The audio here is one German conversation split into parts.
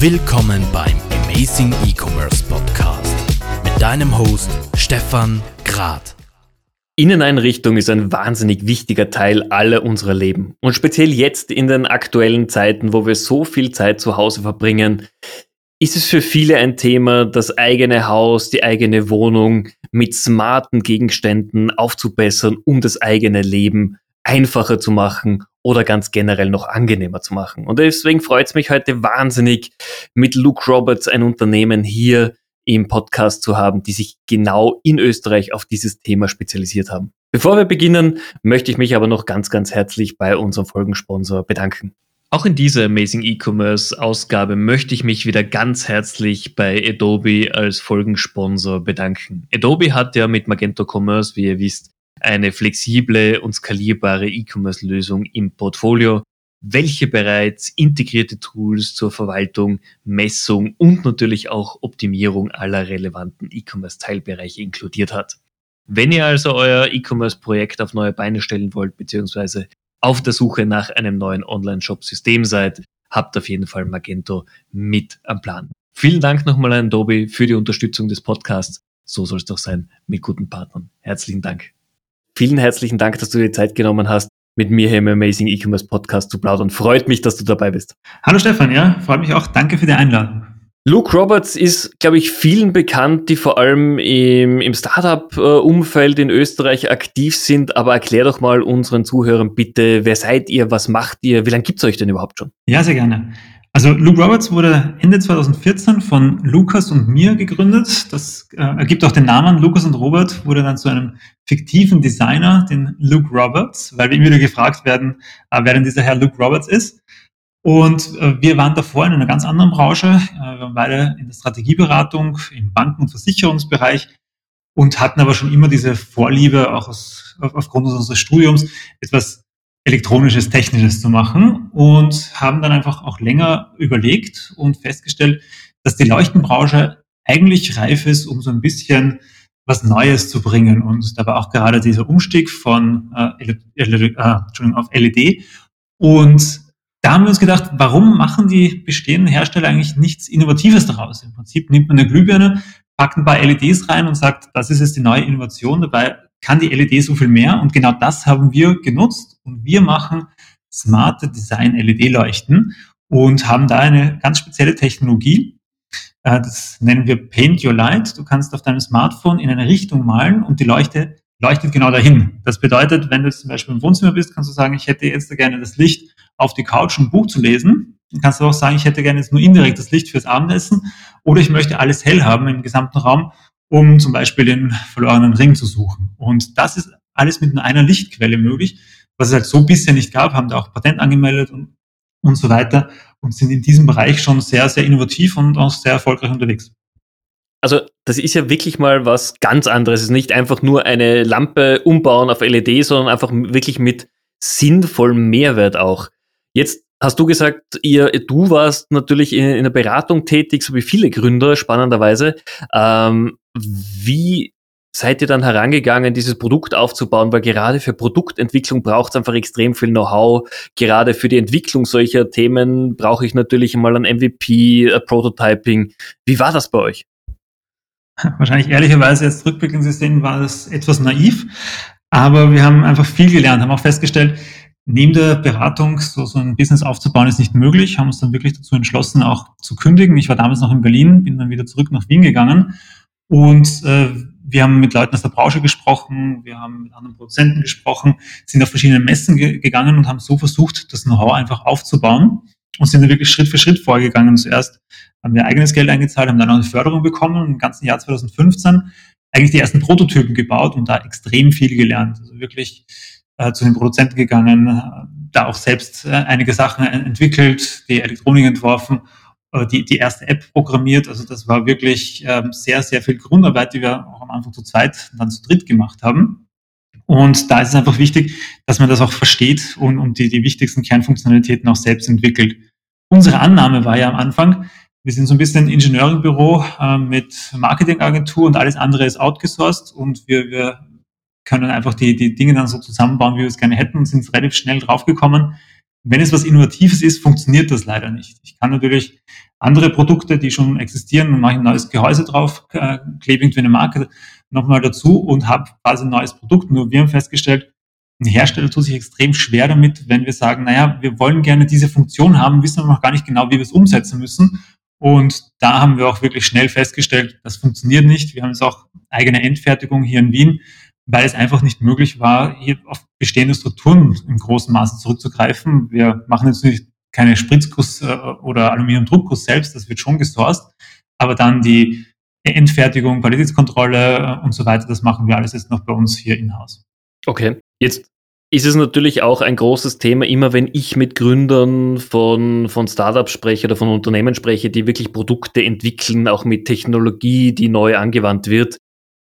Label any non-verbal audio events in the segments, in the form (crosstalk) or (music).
Willkommen beim Amazing E-Commerce Podcast mit deinem Host Stefan Grad. Inneneinrichtung ist ein wahnsinnig wichtiger Teil aller unserer Leben. Und speziell jetzt in den aktuellen Zeiten, wo wir so viel Zeit zu Hause verbringen, ist es für viele ein Thema, das eigene Haus, die eigene Wohnung mit smarten Gegenständen aufzubessern, um das eigene Leben einfacher zu machen oder ganz generell noch angenehmer zu machen. Und deswegen freut es mich heute wahnsinnig, mit Luke Roberts ein Unternehmen hier im Podcast zu haben, die sich genau in Österreich auf dieses Thema spezialisiert haben. Bevor wir beginnen, möchte ich mich aber noch ganz, ganz herzlich bei unserem Folgensponsor bedanken. Auch in dieser Amazing E-Commerce Ausgabe möchte ich mich wieder ganz herzlich bei Adobe als Folgensponsor bedanken. Adobe hat ja mit Magento Commerce, wie ihr wisst, eine flexible und skalierbare E-Commerce-Lösung im Portfolio, welche bereits integrierte Tools zur Verwaltung, Messung und natürlich auch Optimierung aller relevanten E-Commerce-Teilbereiche inkludiert hat. Wenn ihr also euer E-Commerce-Projekt auf neue Beine stellen wollt, beziehungsweise auf der Suche nach einem neuen Online-Shop-System seid, habt auf jeden Fall Magento mit am Plan. Vielen Dank nochmal an Adobe für die Unterstützung des Podcasts. So soll es doch sein mit guten Partnern. Herzlichen Dank. Vielen herzlichen Dank, dass du dir Zeit genommen hast, mit mir hier im Amazing E-Commerce Podcast zu plaudern. Freut mich, dass du dabei bist. Hallo Stefan, ja, freut mich auch. Danke für die Einladung. Luke Roberts ist, glaube ich, vielen bekannt, die vor allem im, im Startup-Umfeld in Österreich aktiv sind. Aber erklär doch mal unseren Zuhörern bitte, wer seid ihr, was macht ihr, wie lange gibt es euch denn überhaupt schon? Ja, sehr gerne. Also Luke Roberts wurde Ende 2014 von Lukas und mir gegründet. Das äh, ergibt auch den Namen. Lukas und Robert wurde dann zu einem fiktiven Designer, den Luke Roberts, weil wir immer wieder gefragt werden, äh, wer denn dieser Herr Luke Roberts ist. Und äh, wir waren davor in einer ganz anderen Branche. Äh, wir waren beide in der Strategieberatung, im Banken- und Versicherungsbereich und hatten aber schon immer diese Vorliebe, auch aus, auf, aufgrund unseres Studiums, etwas elektronisches, technisches zu machen und haben dann einfach auch länger überlegt und festgestellt, dass die Leuchtenbranche eigentlich reif ist, um so ein bisschen was Neues zu bringen. Und da war auch gerade dieser Umstieg von äh, LED, äh, Entschuldigung, auf LED. Und da haben wir uns gedacht, warum machen die bestehenden Hersteller eigentlich nichts Innovatives daraus? Im Prinzip nimmt man eine Glühbirne, packt ein paar LEDs rein und sagt, das ist jetzt die neue Innovation. Dabei kann die LED so viel mehr. Und genau das haben wir genutzt. Und wir machen smarte Design LED-Leuchten und haben da eine ganz spezielle Technologie. Äh, das nennen wir Paint Your Light. Du kannst auf deinem Smartphone in eine Richtung malen und die Leuchte leuchtet genau dahin. Das bedeutet, wenn du zum Beispiel im Wohnzimmer bist, kannst du sagen, ich hätte jetzt gerne das Licht auf die Couch, um ein Buch zu lesen. Dann kannst du auch sagen, ich hätte gerne jetzt nur indirekt das Licht fürs Abendessen oder ich möchte alles hell haben im gesamten Raum um zum Beispiel den verlorenen Ring zu suchen. Und das ist alles mit einer Lichtquelle möglich, was es halt so bisher nicht gab, haben da auch Patent angemeldet und, und so weiter und sind in diesem Bereich schon sehr, sehr innovativ und auch sehr erfolgreich unterwegs. Also das ist ja wirklich mal was ganz anderes. Es ist nicht einfach nur eine Lampe umbauen auf LED, sondern einfach wirklich mit sinnvollem Mehrwert auch. Jetzt hast du gesagt, ihr, du warst natürlich in, in der Beratung tätig, so wie viele Gründer, spannenderweise. Ähm, wie seid ihr dann herangegangen, dieses Produkt aufzubauen? Weil gerade für Produktentwicklung braucht es einfach extrem viel Know-how. Gerade für die Entwicklung solcher Themen brauche ich natürlich mal ein MVP, ein Prototyping. Wie war das bei euch? Wahrscheinlich ehrlicherweise jetzt rückblickend zu sehen, war das etwas naiv. Aber wir haben einfach viel gelernt, haben auch festgestellt, neben der Beratung so, so ein Business aufzubauen ist nicht möglich, haben uns dann wirklich dazu entschlossen, auch zu kündigen. Ich war damals noch in Berlin, bin dann wieder zurück nach Wien gegangen und äh, wir haben mit Leuten aus der Branche gesprochen, wir haben mit anderen Produzenten gesprochen, sind auf verschiedene Messen ge gegangen und haben so versucht, das Know-how einfach aufzubauen und sind dann wirklich Schritt für Schritt vorgegangen. Zuerst haben wir eigenes Geld eingezahlt, haben dann auch eine Förderung bekommen im ganzen Jahr 2015 eigentlich die ersten Prototypen gebaut und da extrem viel gelernt. Also wirklich äh, zu den Produzenten gegangen, da auch selbst äh, einige Sachen entwickelt, die Elektronik entworfen, äh, die, die erste App programmiert. Also das war wirklich ähm, sehr, sehr viel Grundarbeit, die wir auch am Anfang zu zweit und dann zu dritt gemacht haben. Und da ist es einfach wichtig, dass man das auch versteht und, und die, die wichtigsten Kernfunktionalitäten auch selbst entwickelt. Unsere Annahme war ja am Anfang, wir sind so ein bisschen ein Ingenieurbüro äh, mit Marketingagentur und alles andere ist outgesourced und wir, wir können einfach die, die Dinge dann so zusammenbauen, wie wir es gerne hätten und sind relativ schnell draufgekommen. Wenn es was Innovatives ist, funktioniert das leider nicht. Ich kann natürlich andere Produkte, die schon existieren und mache ein neues Gehäuse drauf, äh, klebe irgendwie eine Marke nochmal dazu und habe quasi ein neues Produkt. Nur wir haben festgestellt, ein Hersteller tut sich extrem schwer damit, wenn wir sagen, naja, wir wollen gerne diese Funktion haben, wissen aber noch gar nicht genau, wie wir es umsetzen müssen. Und da haben wir auch wirklich schnell festgestellt, das funktioniert nicht. Wir haben jetzt auch eigene Endfertigung hier in Wien, weil es einfach nicht möglich war, hier auf bestehende Strukturen im großen Maße zurückzugreifen. Wir machen jetzt nicht keine Spritzguss äh, oder Aluminiumdruckguss selbst, das wird schon gesourced, aber dann die Endfertigung, Qualitätskontrolle äh, und so weiter, das machen wir alles jetzt noch bei uns hier in-house. Okay, jetzt ist es natürlich auch ein großes Thema, immer wenn ich mit Gründern von, von Startups spreche oder von Unternehmen spreche, die wirklich Produkte entwickeln, auch mit Technologie, die neu angewandt wird,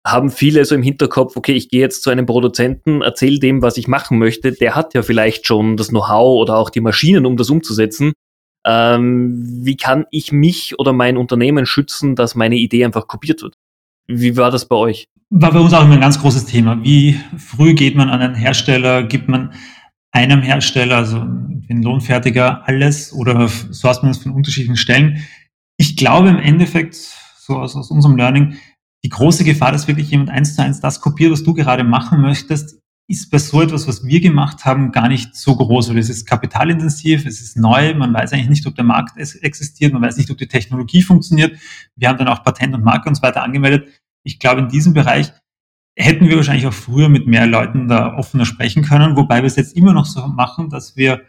haben viele so im Hinterkopf, okay, ich gehe jetzt zu einem Produzenten, erzähle dem, was ich machen möchte, der hat ja vielleicht schon das Know-how oder auch die Maschinen, um das umzusetzen. Ähm, wie kann ich mich oder mein Unternehmen schützen, dass meine Idee einfach kopiert wird? Wie war das bei euch? War bei uns auch immer ein ganz großes Thema. Wie früh geht man an einen Hersteller? Gibt man einem Hersteller, also den Lohnfertiger, alles oder source man es von unterschiedlichen Stellen? Ich glaube im Endeffekt, so aus, aus unserem Learning, die große Gefahr, dass wirklich jemand eins zu eins das kopiert, was du gerade machen möchtest, ist bei so etwas, was wir gemacht haben, gar nicht so groß, weil es ist kapitalintensiv, es ist neu, man weiß eigentlich nicht, ob der Markt existiert, man weiß nicht, ob die Technologie funktioniert. Wir haben dann auch Patent und Marke und so weiter angemeldet. Ich glaube, in diesem Bereich hätten wir wahrscheinlich auch früher mit mehr Leuten da offener sprechen können, wobei wir es jetzt immer noch so machen, dass wir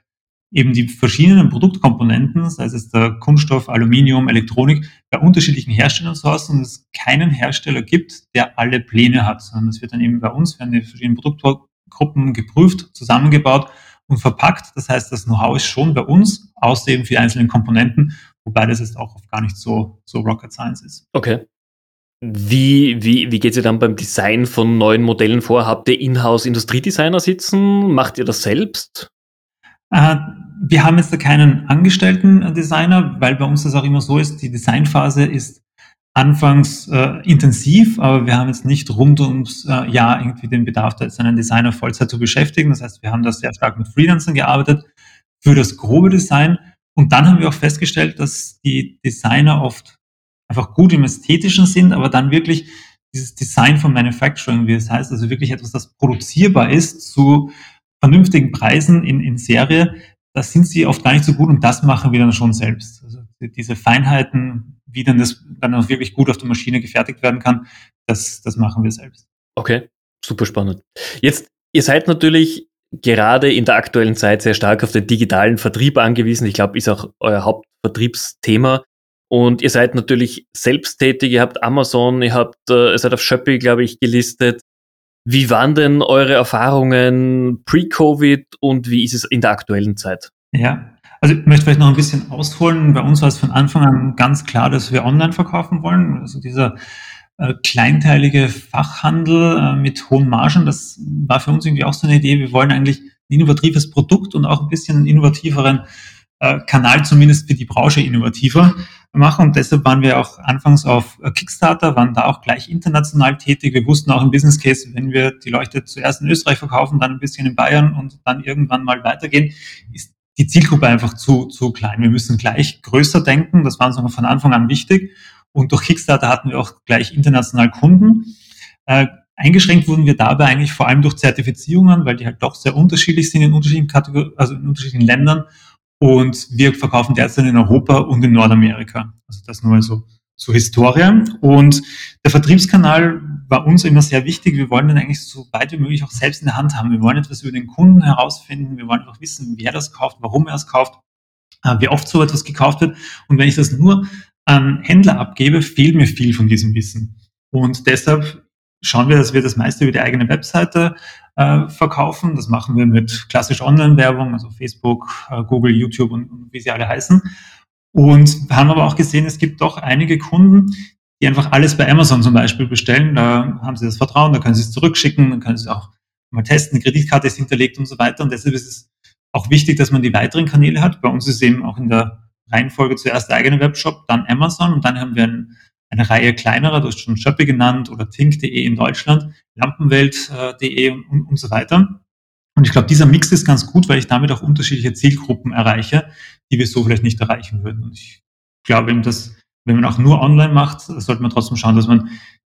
eben die verschiedenen Produktkomponenten, sei es der Kunststoff, Aluminium, Elektronik, bei unterschiedlichen Herstellern es keinen Hersteller gibt, der alle Pläne hat, sondern es wird dann eben bei uns, werden die verschiedenen Produktgruppen geprüft, zusammengebaut und verpackt. Das heißt, das Know-how ist schon bei uns, außer eben für die einzelnen Komponenten, wobei das jetzt auch gar nicht so, so Rocket Science ist. Okay. Wie, wie, wie geht ihr dann beim Design von neuen Modellen vor? Habt ihr Inhouse-Industriedesigner sitzen? Macht ihr das selbst? Äh, wir haben jetzt da keinen angestellten Designer, weil bei uns das auch immer so ist, die Designphase ist anfangs äh, intensiv, aber wir haben jetzt nicht rund ums äh, Jahr irgendwie den Bedarf, da jetzt einen Designer Vollzeit zu beschäftigen. Das heißt, wir haben da sehr stark mit Freelancern gearbeitet für das grobe Design. Und dann haben wir auch festgestellt, dass die Designer oft einfach gut im Ästhetischen sind, aber dann wirklich dieses Design von Manufacturing, wie es heißt, also wirklich etwas, das produzierbar ist zu vernünftigen Preisen in, in Serie, da sind sie oft gar nicht so gut und das machen wir dann schon selbst. Also diese Feinheiten, wie dann das dann auch wirklich gut auf der Maschine gefertigt werden kann, das, das machen wir selbst. Okay, super spannend. Jetzt, ihr seid natürlich gerade in der aktuellen Zeit sehr stark auf den digitalen Vertrieb angewiesen. Ich glaube, ist auch euer Hauptvertriebsthema. Und ihr seid natürlich selbsttätig, ihr habt Amazon, ihr habt, äh, ihr seid auf Shopee, glaube ich, gelistet. Wie waren denn eure Erfahrungen pre-Covid und wie ist es in der aktuellen Zeit? Ja, also ich möchte vielleicht noch ein bisschen ausholen. Bei uns war es von Anfang an ganz klar, dass wir online verkaufen wollen. Also dieser äh, kleinteilige Fachhandel äh, mit hohen Margen, das war für uns irgendwie auch so eine Idee. Wir wollen eigentlich ein innovatives Produkt und auch ein bisschen innovativeren Kanal, zumindest für die Branche innovativer machen. Und deshalb waren wir auch anfangs auf äh, Kickstarter, waren da auch gleich international tätig. Wir wussten auch im Business Case, wenn wir die Leuchte zuerst in Österreich verkaufen, dann ein bisschen in Bayern und dann irgendwann mal weitergehen, ist die Zielgruppe einfach zu, zu klein. Wir müssen gleich größer denken. Das war uns von Anfang an wichtig. Und durch Kickstarter hatten wir auch gleich international Kunden. Äh, eingeschränkt wurden wir dabei eigentlich vor allem durch Zertifizierungen, weil die halt doch sehr unterschiedlich sind in unterschiedlichen Kategorien, also in unterschiedlichen Ländern und wir verkaufen derzeit in Europa und in Nordamerika. Also das nur mal so zur Historie. Und der Vertriebskanal war uns immer sehr wichtig. Wir wollen den eigentlich so weit wie möglich auch selbst in der Hand haben. Wir wollen etwas über den Kunden herausfinden. Wir wollen einfach wissen, wer das kauft, warum er es kauft, äh, wie oft so etwas gekauft wird. Und wenn ich das nur an Händler abgebe, fehlt mir viel von diesem Wissen. Und deshalb schauen wir, dass wir das meiste über die eigene Webseite äh, verkaufen. Das machen wir mit klassischer Online-Werbung, also Facebook, äh, Google, YouTube und, und wie sie alle heißen. Und haben aber auch gesehen, es gibt doch einige Kunden, die einfach alles bei Amazon zum Beispiel bestellen. Da haben sie das Vertrauen, da können sie es zurückschicken, dann können sie es auch mal testen, eine Kreditkarte ist hinterlegt und so weiter. Und deshalb ist es auch wichtig, dass man die weiteren Kanäle hat. Bei uns ist eben auch in der Reihenfolge zuerst der eigene Webshop, dann Amazon und dann haben wir einen eine Reihe kleinerer, du hast schon Schöppe genannt oder Think.de in Deutschland, Lampenwelt.de und, und, und so weiter. Und ich glaube, dieser Mix ist ganz gut, weil ich damit auch unterschiedliche Zielgruppen erreiche, die wir so vielleicht nicht erreichen würden. Und ich glaube eben, dass wenn man auch nur online macht, sollte man trotzdem schauen, dass man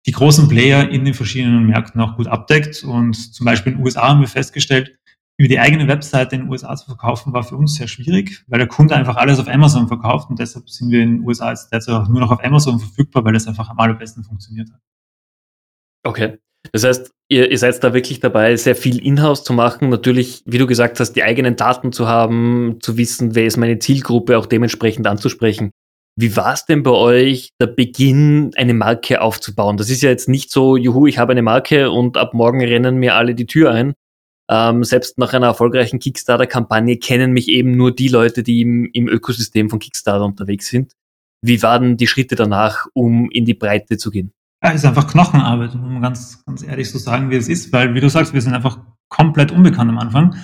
die großen Player in den verschiedenen Märkten auch gut abdeckt. Und zum Beispiel in den USA haben wir festgestellt, über die eigene Webseite in den USA zu verkaufen, war für uns sehr schwierig, weil der Kunde einfach alles auf Amazon verkauft und deshalb sind wir in den USA jetzt derzeit auch nur noch auf Amazon verfügbar, weil das einfach am allerbesten funktioniert hat. Okay. Das heißt, ihr, ihr seid da wirklich dabei, sehr viel Inhouse zu machen. Natürlich, wie du gesagt hast, die eigenen Daten zu haben, zu wissen, wer ist meine Zielgruppe, auch dementsprechend anzusprechen. Wie war es denn bei euch, der Beginn, eine Marke aufzubauen? Das ist ja jetzt nicht so, juhu, ich habe eine Marke und ab morgen rennen mir alle die Tür ein. Ähm, selbst nach einer erfolgreichen Kickstarter-Kampagne kennen mich eben nur die Leute, die im, im Ökosystem von Kickstarter unterwegs sind. Wie waren die Schritte danach, um in die Breite zu gehen? Ja, ist einfach Knochenarbeit, um ganz, ganz ehrlich so sagen, wie es ist, weil, wie du sagst, wir sind einfach komplett unbekannt am Anfang.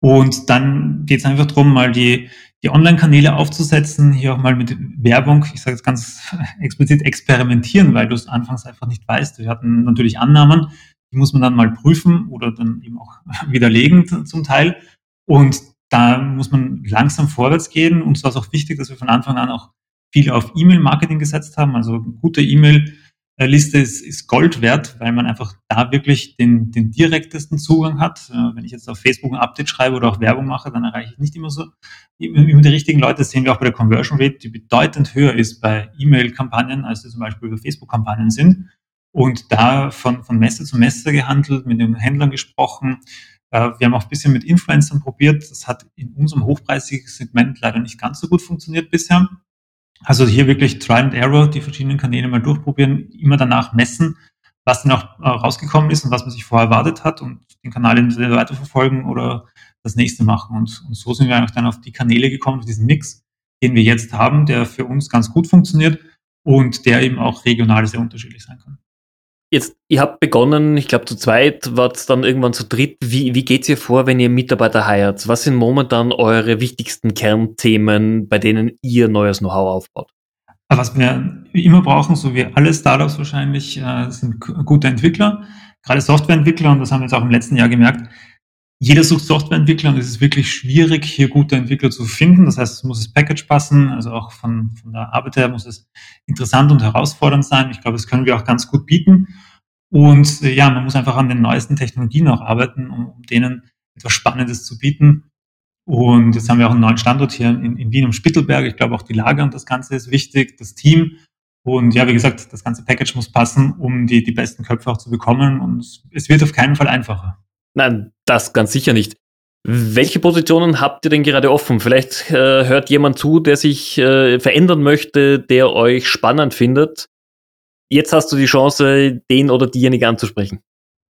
Und dann geht es einfach darum, mal die, die Online-Kanäle aufzusetzen, hier auch mal mit Werbung, ich sage jetzt ganz (laughs) explizit experimentieren, weil du es anfangs einfach nicht weißt. Wir hatten natürlich Annahmen, die muss man dann mal prüfen oder dann eben auch (laughs) widerlegen zum Teil. Und da muss man langsam vorwärts gehen. Und es war auch wichtig, dass wir von Anfang an auch viel auf E-Mail-Marketing gesetzt haben, also gute E-Mail äh, Liste ist, ist Gold wert, weil man einfach da wirklich den, den direktesten Zugang hat. Äh, wenn ich jetzt auf Facebook ein Update schreibe oder auch Werbung mache, dann erreiche ich nicht immer so immer die richtigen Leute. Das sehen wir auch bei der Conversion Rate, die bedeutend höher ist bei E-Mail-Kampagnen, als sie zum Beispiel über Facebook-Kampagnen sind. Und da von, von Messe zu Messe gehandelt, mit den Händlern gesprochen. Äh, wir haben auch ein bisschen mit Influencern probiert. Das hat in unserem hochpreisigen Segment leider nicht ganz so gut funktioniert bisher. Also hier wirklich Try and Error, die verschiedenen Kanäle mal durchprobieren, immer danach messen, was dann auch äh, rausgekommen ist und was man sich vorher erwartet hat und den Kanal entweder weiterverfolgen oder das nächste machen. Und, und so sind wir eigentlich dann auf die Kanäle gekommen, auf diesen Mix, den wir jetzt haben, der für uns ganz gut funktioniert und der eben auch regional sehr unterschiedlich sein kann. Jetzt, ihr habt begonnen, ich glaube zu zweit, wart dann irgendwann zu dritt. Wie, wie geht's ihr vor, wenn ihr Mitarbeiter heiert? Was sind momentan eure wichtigsten Kernthemen, bei denen ihr neues Know-how aufbaut? Was wir immer brauchen, so wie alle Startups wahrscheinlich, äh, sind gute Entwickler, gerade Softwareentwickler, und das haben wir jetzt auch im letzten Jahr gemerkt. Jeder sucht Softwareentwickler und es ist wirklich schwierig, hier gute Entwickler zu finden. Das heißt, es muss das Package passen, also auch von, von der Arbeit her muss es interessant und herausfordernd sein. Ich glaube, das können wir auch ganz gut bieten. Und äh, ja, man muss einfach an den neuesten Technologien auch arbeiten, um, um denen etwas Spannendes zu bieten. Und jetzt haben wir auch einen neuen Standort hier in, in Wien am Spittelberg. Ich glaube, auch die Lage und das Ganze ist wichtig, das Team. Und ja, wie gesagt, das ganze Package muss passen, um die, die besten Köpfe auch zu bekommen. Und es wird auf keinen Fall einfacher. Nein, das ganz sicher nicht. Welche Positionen habt ihr denn gerade offen? Vielleicht äh, hört jemand zu, der sich äh, verändern möchte, der euch spannend findet. Jetzt hast du die Chance, den oder diejenige anzusprechen.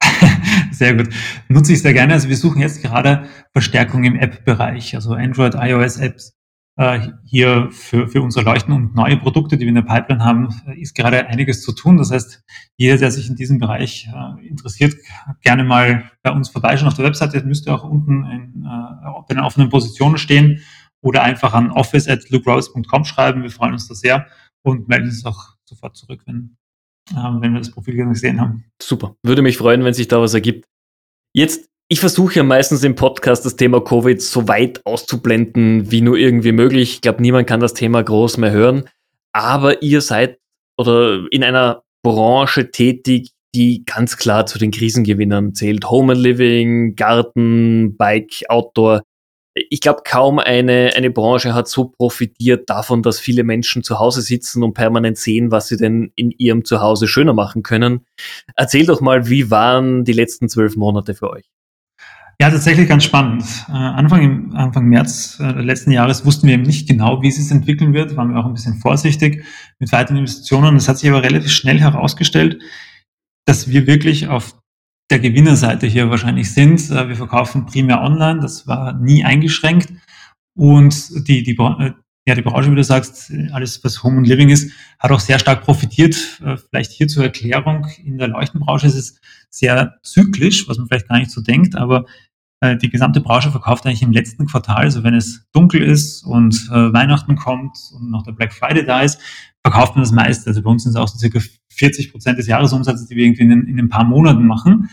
(laughs) sehr gut. Nutze ich sehr gerne. Also wir suchen jetzt gerade Verstärkung im App-Bereich, also Android, iOS-Apps. Äh, hier für, für unser Leuchten und neue Produkte, die wir in der Pipeline haben, ist gerade einiges zu tun. Das heißt, jeder, der sich in diesem Bereich äh, interessiert, gerne mal bei uns vorbeischauen auf der Webseite. müsste auch unten in, äh, bei den offenen Positionen stehen oder einfach an office at lukerose.com schreiben. Wir freuen uns da sehr und melden uns auch sofort zurück, wenn, äh, wenn wir das Profil gesehen haben. Super. Würde mich freuen, wenn sich da was ergibt. Jetzt ich versuche ja meistens im Podcast das Thema Covid so weit auszublenden, wie nur irgendwie möglich. Ich glaube, niemand kann das Thema groß mehr hören. Aber ihr seid oder in einer Branche tätig, die ganz klar zu den Krisengewinnern zählt. Home and Living, Garten, Bike, Outdoor. Ich glaube, kaum eine, eine Branche hat so profitiert davon, dass viele Menschen zu Hause sitzen und permanent sehen, was sie denn in ihrem Zuhause schöner machen können. Erzähl doch mal, wie waren die letzten zwölf Monate für euch? Ja, tatsächlich ganz spannend. Äh, Anfang, Anfang März äh, letzten Jahres wussten wir eben nicht genau, wie es sich entwickeln wird, waren wir auch ein bisschen vorsichtig mit weiteren Investitionen. Es hat sich aber relativ schnell herausgestellt, dass wir wirklich auf der Gewinnerseite hier wahrscheinlich sind. Äh, wir verkaufen primär online, das war nie eingeschränkt. Und die, die, ja, die Branche, wie du sagst, alles, was Home und Living ist, hat auch sehr stark profitiert. Vielleicht hier zur Erklärung, in der Leuchtenbranche ist es sehr zyklisch, was man vielleicht gar nicht so denkt, aber die gesamte Branche verkauft eigentlich im letzten Quartal, also wenn es dunkel ist und äh, Weihnachten kommt und noch der Black Friday da ist, verkauft man das meiste. Also bei uns sind es auch so circa 40 Prozent des Jahresumsatzes, die wir irgendwie in, in ein paar Monaten machen.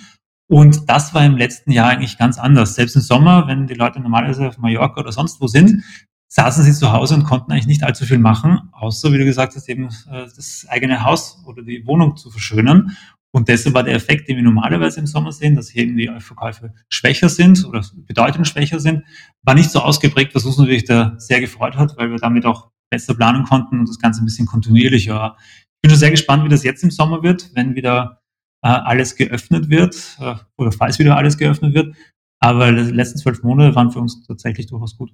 Und das war im letzten Jahr eigentlich ganz anders. Selbst im Sommer, wenn die Leute normalerweise auf Mallorca oder sonst wo sind, saßen sie zu Hause und konnten eigentlich nicht allzu viel machen, außer, wie du gesagt hast, eben äh, das eigene Haus oder die Wohnung zu verschönern. Und deshalb war der Effekt, den wir normalerweise im Sommer sehen, dass hier eben die Verkäufe schwächer sind oder bedeutend schwächer sind, war nicht so ausgeprägt, was uns natürlich da sehr gefreut hat, weil wir damit auch besser planen konnten und das Ganze ein bisschen kontinuierlicher war. Ich bin schon sehr gespannt, wie das jetzt im Sommer wird, wenn wieder äh, alles geöffnet wird äh, oder falls wieder alles geöffnet wird. Aber die letzten zwölf Monate waren für uns tatsächlich durchaus gut.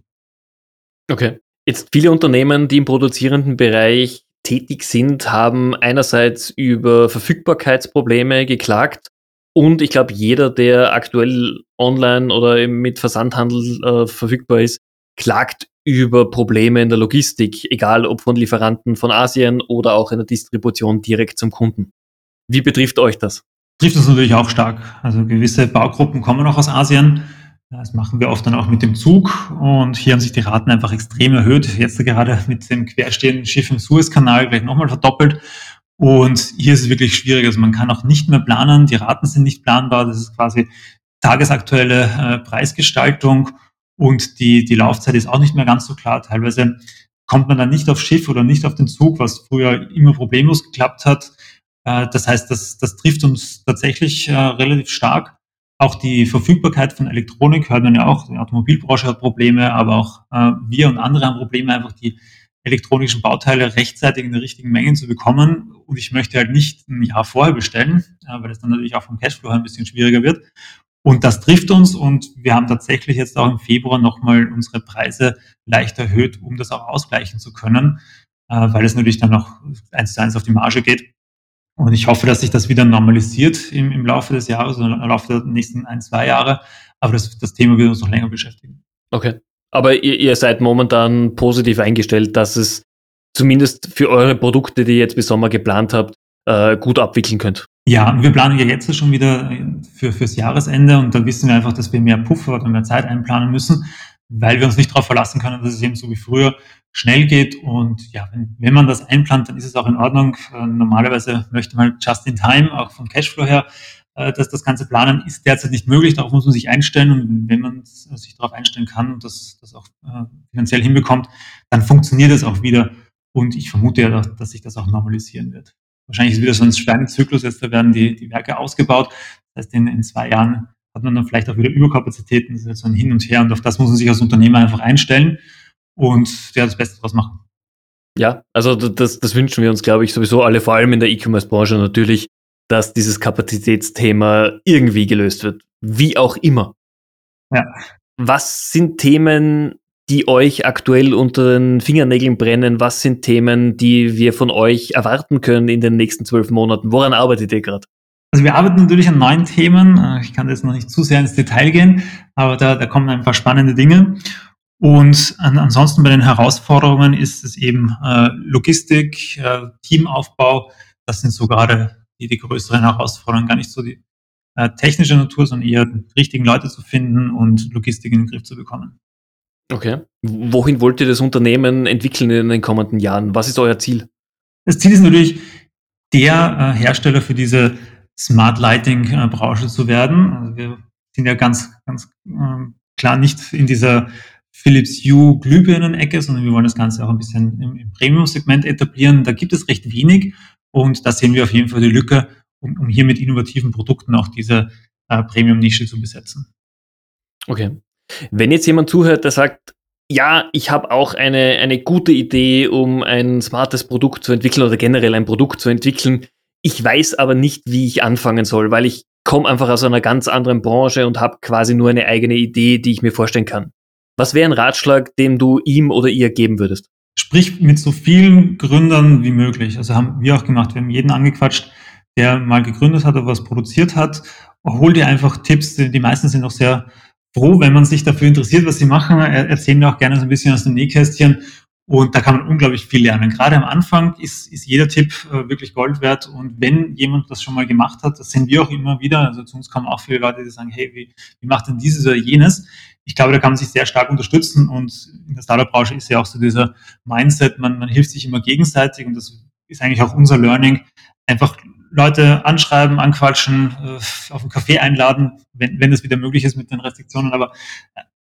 Okay. Jetzt viele Unternehmen, die im produzierenden Bereich tätig sind, haben einerseits über Verfügbarkeitsprobleme geklagt und ich glaube, jeder, der aktuell online oder mit Versandhandel äh, verfügbar ist, klagt über Probleme in der Logistik, egal ob von Lieferanten von Asien oder auch in der Distribution direkt zum Kunden. Wie betrifft euch das? Trifft uns natürlich auch stark. Also gewisse Baugruppen kommen auch aus Asien das machen wir oft dann auch mit dem Zug und hier haben sich die Raten einfach extrem erhöht. Jetzt gerade mit dem querstehenden Schiff im Suezkanal gleich nochmal verdoppelt. Und hier ist es wirklich schwierig. Also man kann auch nicht mehr planen. Die Raten sind nicht planbar. Das ist quasi tagesaktuelle äh, Preisgestaltung und die, die Laufzeit ist auch nicht mehr ganz so klar. Teilweise kommt man dann nicht aufs Schiff oder nicht auf den Zug, was früher immer problemlos geklappt hat. Äh, das heißt, das, das trifft uns tatsächlich äh, relativ stark. Auch die Verfügbarkeit von Elektronik hört man ja auch. Die Automobilbranche hat Probleme, aber auch äh, wir und andere haben Probleme, einfach die elektronischen Bauteile rechtzeitig in der richtigen Menge zu bekommen. Und ich möchte halt nicht ein Jahr vorher bestellen, äh, weil das dann natürlich auch vom Cashflow ein bisschen schwieriger wird. Und das trifft uns und wir haben tatsächlich jetzt auch im Februar nochmal unsere Preise leicht erhöht, um das auch ausgleichen zu können, äh, weil es natürlich dann noch eins zu eins auf die Marge geht. Und ich hoffe, dass sich das wieder normalisiert im, im Laufe des Jahres oder im Laufe der nächsten ein, zwei Jahre. Aber das, das Thema wird uns noch länger beschäftigen. Okay. Aber ihr, ihr seid momentan positiv eingestellt, dass es zumindest für eure Produkte, die ihr jetzt bis Sommer geplant habt, äh, gut abwickeln könnt. Ja, wir planen ja jetzt schon wieder für, fürs Jahresende und dann wissen wir einfach, dass wir mehr Puffer oder mehr Zeit einplanen müssen, weil wir uns nicht darauf verlassen können, dass es eben so wie früher schnell geht. Und ja, wenn, wenn man das einplant, dann ist es auch in Ordnung. Äh, normalerweise möchte man just in time, auch vom Cashflow her, äh, dass das ganze Planen ist derzeit nicht möglich. Darauf muss man sich einstellen. Und wenn man sich darauf einstellen kann und das, das auch äh, finanziell hinbekommt, dann funktioniert es auch wieder. Und ich vermute ja, dass sich das auch normalisieren wird. Wahrscheinlich ist wieder so ein Sperrzyklus, jetzt da werden die, die Werke ausgebaut. Das heißt, in, in zwei Jahren hat man dann vielleicht auch wieder Überkapazitäten. So ein Hin und Her. Und auf das muss man sich als Unternehmer einfach einstellen und ja, das Beste draus machen. Ja, also das, das wünschen wir uns, glaube ich, sowieso alle, vor allem in der E-Commerce-Branche natürlich, dass dieses Kapazitätsthema irgendwie gelöst wird. Wie auch immer. Ja. Was sind Themen, die euch aktuell unter den Fingernägeln brennen? Was sind Themen, die wir von euch erwarten können in den nächsten zwölf Monaten? Woran arbeitet ihr gerade? Also wir arbeiten natürlich an neuen Themen. Ich kann jetzt noch nicht zu sehr ins Detail gehen, aber da, da kommen ein paar spannende Dinge. Und an, ansonsten bei den Herausforderungen ist es eben äh, Logistik, äh, Teamaufbau. Das sind so gerade die, die größeren Herausforderungen, gar nicht so die äh, technische Natur, sondern eher die richtigen Leute zu finden und Logistik in den Griff zu bekommen. Okay. Wohin wollt ihr das Unternehmen entwickeln in den kommenden Jahren? Was ist euer Ziel? Das Ziel ist natürlich, der äh, Hersteller für diese Smart Lighting äh, Branche zu werden. Also wir sind ja ganz, ganz äh, klar nicht in dieser Philips Hue Glühbirnen-Ecke, sondern wir wollen das Ganze auch ein bisschen im, im Premium-Segment etablieren. Da gibt es recht wenig und da sehen wir auf jeden Fall die Lücke, um, um hier mit innovativen Produkten auch diese äh, Premium-Nische zu besetzen. Okay. Wenn jetzt jemand zuhört, der sagt, ja, ich habe auch eine, eine gute Idee, um ein smartes Produkt zu entwickeln oder generell ein Produkt zu entwickeln. Ich weiß aber nicht, wie ich anfangen soll, weil ich komme einfach aus einer ganz anderen Branche und habe quasi nur eine eigene Idee, die ich mir vorstellen kann. Was wäre ein Ratschlag, den du ihm oder ihr geben würdest? Sprich mit so vielen Gründern wie möglich. Also haben wir auch gemacht. Wir haben jeden angequatscht, der mal gegründet hat oder was produziert hat. Hol dir einfach Tipps. Die meisten sind auch sehr froh, wenn man sich dafür interessiert, was sie machen. Erzählen wir auch gerne so ein bisschen aus dem Nähkästchen. Und da kann man unglaublich viel lernen. Gerade am Anfang ist, ist jeder Tipp äh, wirklich Gold wert. Und wenn jemand das schon mal gemacht hat, das sehen wir auch immer wieder. Also zu uns kommen auch viele Leute, die sagen, hey, wie, wie macht denn dieses oder jenes? Ich glaube, da kann man sich sehr stark unterstützen und in der Startup-Branche ist ja auch so dieser Mindset, man, man hilft sich immer gegenseitig und das ist eigentlich auch unser Learning. Einfach Leute anschreiben, anquatschen, äh, auf einen Café einladen, wenn, wenn es wieder möglich ist mit den Restriktionen, aber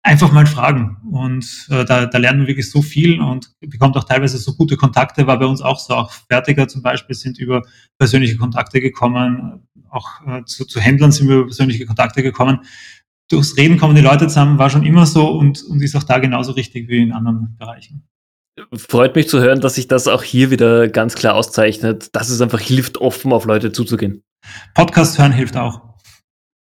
einfach mal fragen. Und äh, da, da lernen wir wirklich so viel und bekommt auch teilweise so gute Kontakte. War bei uns auch so. Auch Fertiger zum Beispiel sind über persönliche Kontakte gekommen. Auch äh, zu, zu Händlern sind wir über persönliche Kontakte gekommen. Durchs Reden kommen die Leute zusammen, war schon immer so und, und ist auch da genauso richtig wie in anderen Bereichen. Freut mich zu hören, dass sich das auch hier wieder ganz klar auszeichnet, dass es einfach hilft, offen auf Leute zuzugehen. Podcast hören hilft auch.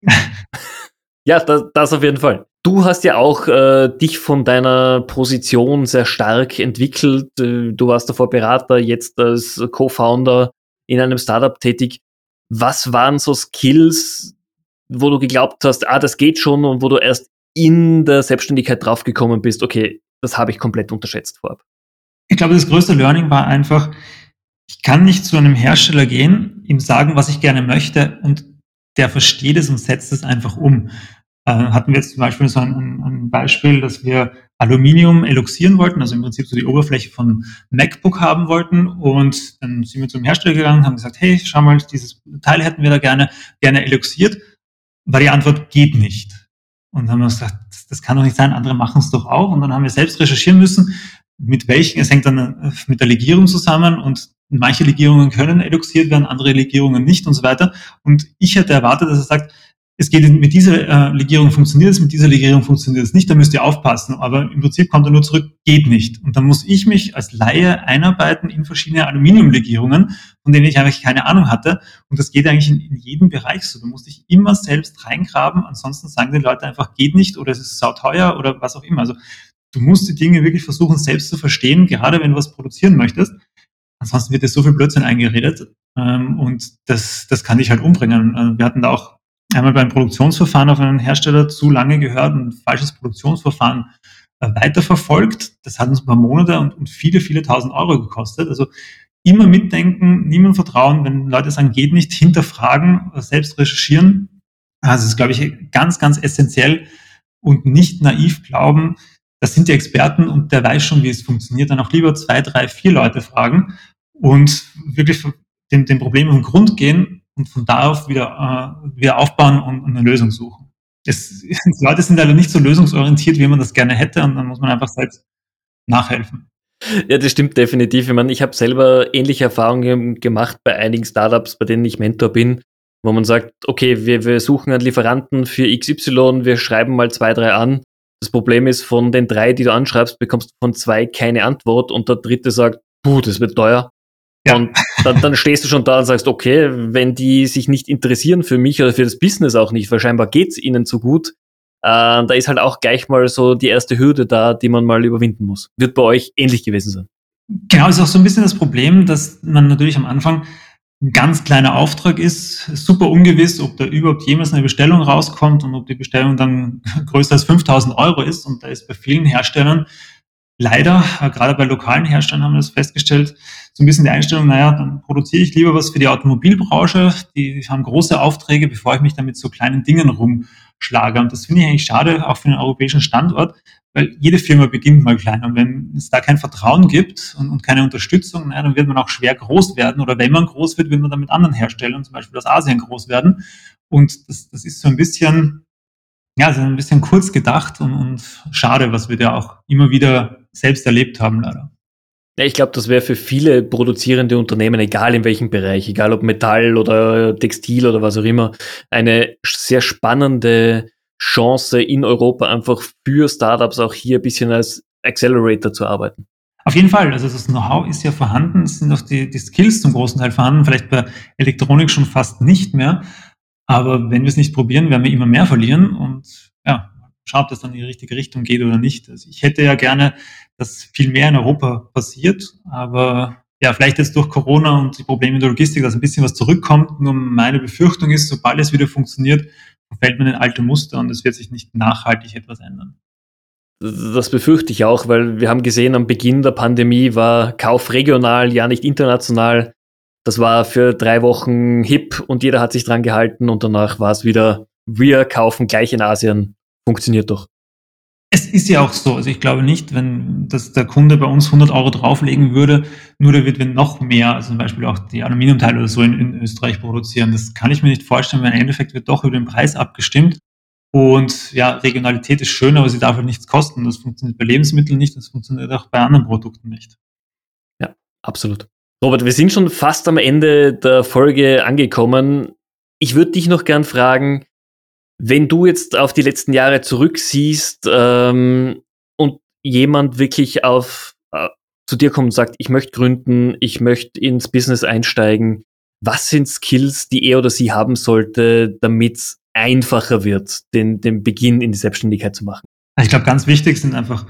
(laughs) ja, das, das auf jeden Fall. Du hast ja auch äh, dich von deiner Position sehr stark entwickelt. Äh, du warst davor Berater, jetzt als Co-Founder in einem Startup tätig. Was waren so Skills, wo du geglaubt hast, ah, das geht schon und wo du erst in der Selbstständigkeit draufgekommen bist, okay, das habe ich komplett unterschätzt vorab? Ich glaube, das größte Learning war einfach, ich kann nicht zu einem Hersteller gehen, ihm sagen, was ich gerne möchte und der versteht es und setzt es einfach um. Äh, hatten wir jetzt zum Beispiel so ein, ein, Beispiel, dass wir Aluminium eloxieren wollten, also im Prinzip so die Oberfläche von MacBook haben wollten und dann sind wir zum Hersteller gegangen, haben gesagt, hey, schau mal, dieses Teil hätten wir da gerne, gerne eloxiert. War die Antwort, geht nicht. Und dann haben wir gesagt, das, das kann doch nicht sein, andere machen es doch auch. Und dann haben wir selbst recherchieren müssen, mit welchen, es hängt dann äh, mit der Legierung zusammen und manche Legierungen können eloxiert werden, andere Legierungen nicht und so weiter. Und ich hätte erwartet, dass er sagt, es geht mit dieser äh, Legierung funktioniert es, mit dieser Legierung funktioniert es nicht, da müsst ihr aufpassen. Aber im Prinzip kommt er nur zurück, geht nicht. Und dann muss ich mich als Laie einarbeiten in verschiedene Aluminiumlegierungen, von denen ich eigentlich keine Ahnung hatte. Und das geht eigentlich in, in jedem Bereich so. Du musst dich immer selbst reingraben, ansonsten sagen die Leute einfach, geht nicht oder es ist sauteuer oder was auch immer. Also du musst die Dinge wirklich versuchen, selbst zu verstehen, gerade wenn du was produzieren möchtest. Ansonsten wird dir so viel Blödsinn eingeredet. Ähm, und das, das kann dich halt umbringen. Äh, wir hatten da auch einmal beim Produktionsverfahren auf einen Hersteller zu lange gehört und ein falsches Produktionsverfahren äh, weiterverfolgt. Das hat uns ein paar Monate und, und viele, viele tausend Euro gekostet. Also immer mitdenken, niemand vertrauen, wenn Leute sagen, geht nicht, hinterfragen, selbst recherchieren. Also das ist, glaube ich, ganz, ganz essentiell und nicht naiv glauben, das sind die Experten und der weiß schon, wie es funktioniert. Dann auch lieber zwei, drei, vier Leute fragen und wirklich dem, dem Problem im Grund gehen und von da auf wieder, äh, wieder aufbauen und, und eine Lösung suchen. Es, (laughs) die Leute sind leider nicht so lösungsorientiert, wie man das gerne hätte und dann muss man einfach selbst nachhelfen. Ja, das stimmt definitiv. Ich meine, ich habe selber ähnliche Erfahrungen gemacht bei einigen Startups, bei denen ich Mentor bin, wo man sagt, okay, wir, wir suchen einen Lieferanten für XY, wir schreiben mal zwei, drei an. Das Problem ist, von den drei, die du anschreibst, bekommst du von zwei keine Antwort und der dritte sagt, puh, das wird teuer. Ja. Und dann, dann stehst du schon da und sagst, okay, wenn die sich nicht interessieren für mich oder für das Business auch nicht, weil scheinbar geht's ihnen zu gut, äh, da ist halt auch gleich mal so die erste Hürde da, die man mal überwinden muss. Wird bei euch ähnlich gewesen sein. Genau, ist auch so ein bisschen das Problem, dass man natürlich am Anfang ein ganz kleiner Auftrag ist, super ungewiss, ob da überhaupt jemals eine Bestellung rauskommt und ob die Bestellung dann (laughs) größer als 5000 Euro ist. Und da ist bei vielen Herstellern leider, äh, gerade bei lokalen Herstellern haben wir das festgestellt, so ein bisschen die Einstellung, naja, dann produziere ich lieber was für die Automobilbranche, die haben große Aufträge, bevor ich mich damit so kleinen Dingen rumschlage. Und das finde ich eigentlich schade, auch für den europäischen Standort, weil jede Firma beginnt mal klein. Und wenn es da kein Vertrauen gibt und, und keine Unterstützung, naja, dann wird man auch schwer groß werden. Oder wenn man groß wird, wird man dann mit anderen Herstellern, zum Beispiel aus Asien, groß werden. Und das, das ist so ein bisschen, ja, also ein bisschen kurz gedacht und, und schade, was wir da auch immer wieder selbst erlebt haben, leider. Ja, ich glaube, das wäre für viele produzierende Unternehmen, egal in welchem Bereich, egal ob Metall oder Textil oder was auch immer, eine sehr spannende Chance in Europa einfach für Startups auch hier ein bisschen als Accelerator zu arbeiten. Auf jeden Fall, also das Know-how ist ja vorhanden, es sind auch die, die Skills zum großen Teil vorhanden, vielleicht bei Elektronik schon fast nicht mehr. Aber wenn wir es nicht probieren, werden wir immer mehr verlieren und ja, schauen, ob das dann in die richtige Richtung geht oder nicht. Also ich hätte ja gerne, dass viel mehr in Europa passiert, aber ja, vielleicht jetzt durch Corona und die Probleme in der Logistik, dass ein bisschen was zurückkommt. Nur meine Befürchtung ist, sobald es wieder funktioniert, fällt man in alte Muster und es wird sich nicht nachhaltig etwas ändern. Das befürchte ich auch, weil wir haben gesehen, am Beginn der Pandemie war Kauf regional, ja nicht international. Das war für drei Wochen hip und jeder hat sich dran gehalten und danach war es wieder, wir kaufen gleich in Asien. Funktioniert doch. Es ist ja auch so, also ich glaube nicht, wenn das der Kunde bei uns 100 Euro drauflegen würde, nur da wird wir noch mehr, also zum Beispiel auch die Aluminiumteile oder so in, in Österreich produzieren. Das kann ich mir nicht vorstellen, weil im Endeffekt wird doch über den Preis abgestimmt. Und ja, Regionalität ist schön, aber sie darf halt nichts kosten. Das funktioniert bei Lebensmitteln nicht, das funktioniert auch bei anderen Produkten nicht. Ja, absolut. Robert, wir sind schon fast am Ende der Folge angekommen. Ich würde dich noch gern fragen, wenn du jetzt auf die letzten Jahre zurücksiehst ähm, und jemand wirklich auf äh, zu dir kommt und sagt, ich möchte gründen, ich möchte ins Business einsteigen, was sind Skills, die er oder sie haben sollte, damit es einfacher wird, den, den Beginn in die Selbstständigkeit zu machen? Ich glaube, ganz wichtig sind einfach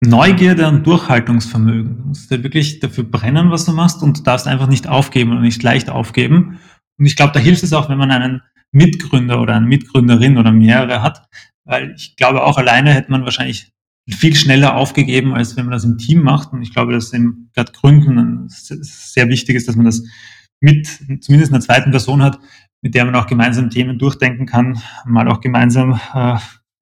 Neugierde und Durchhaltungsvermögen. Du musst wirklich dafür brennen, was du machst und darfst einfach nicht aufgeben und nicht leicht aufgeben. Und ich glaube, da hilft es auch, wenn man einen Mitgründer oder eine Mitgründerin oder mehrere hat, weil ich glaube, auch alleine hätte man wahrscheinlich viel schneller aufgegeben, als wenn man das im Team macht. Und ich glaube, dass im gerade Gründen sehr wichtig ist, dass man das mit zumindest einer zweiten Person hat, mit der man auch gemeinsam Themen durchdenken kann, mal auch gemeinsam äh,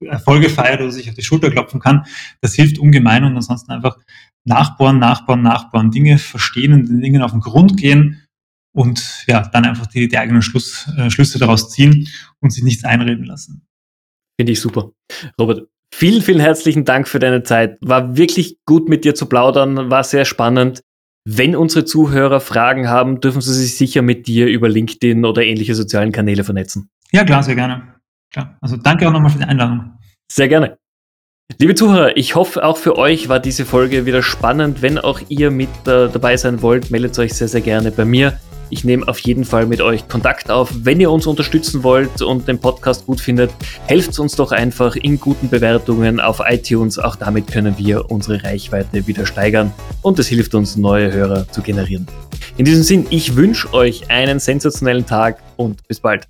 Erfolge feiert oder sich auf die Schulter klopfen kann. Das hilft ungemein und ansonsten einfach nachbauen, nachbauen, nachbauen, Dinge verstehen und den Dingen auf den Grund gehen und ja, dann einfach die, die eigenen Schluss, äh, Schlüsse daraus ziehen und sich nichts einreden lassen. Finde ich super. Robert, vielen, vielen herzlichen Dank für deine Zeit. War wirklich gut mit dir zu plaudern, war sehr spannend. Wenn unsere Zuhörer Fragen haben, dürfen sie sich sicher mit dir über LinkedIn oder ähnliche sozialen Kanäle vernetzen. Ja, klar, sehr gerne. Klar. Also danke auch nochmal für die Einladung. Sehr gerne. Liebe Zuhörer, ich hoffe auch für euch war diese Folge wieder spannend. Wenn auch ihr mit äh, dabei sein wollt, meldet euch sehr, sehr gerne bei mir. Ich nehme auf jeden Fall mit euch Kontakt auf. Wenn ihr uns unterstützen wollt und den Podcast gut findet, helft uns doch einfach in guten Bewertungen auf iTunes. Auch damit können wir unsere Reichweite wieder steigern und es hilft uns, neue Hörer zu generieren. In diesem Sinn, ich wünsche euch einen sensationellen Tag und bis bald.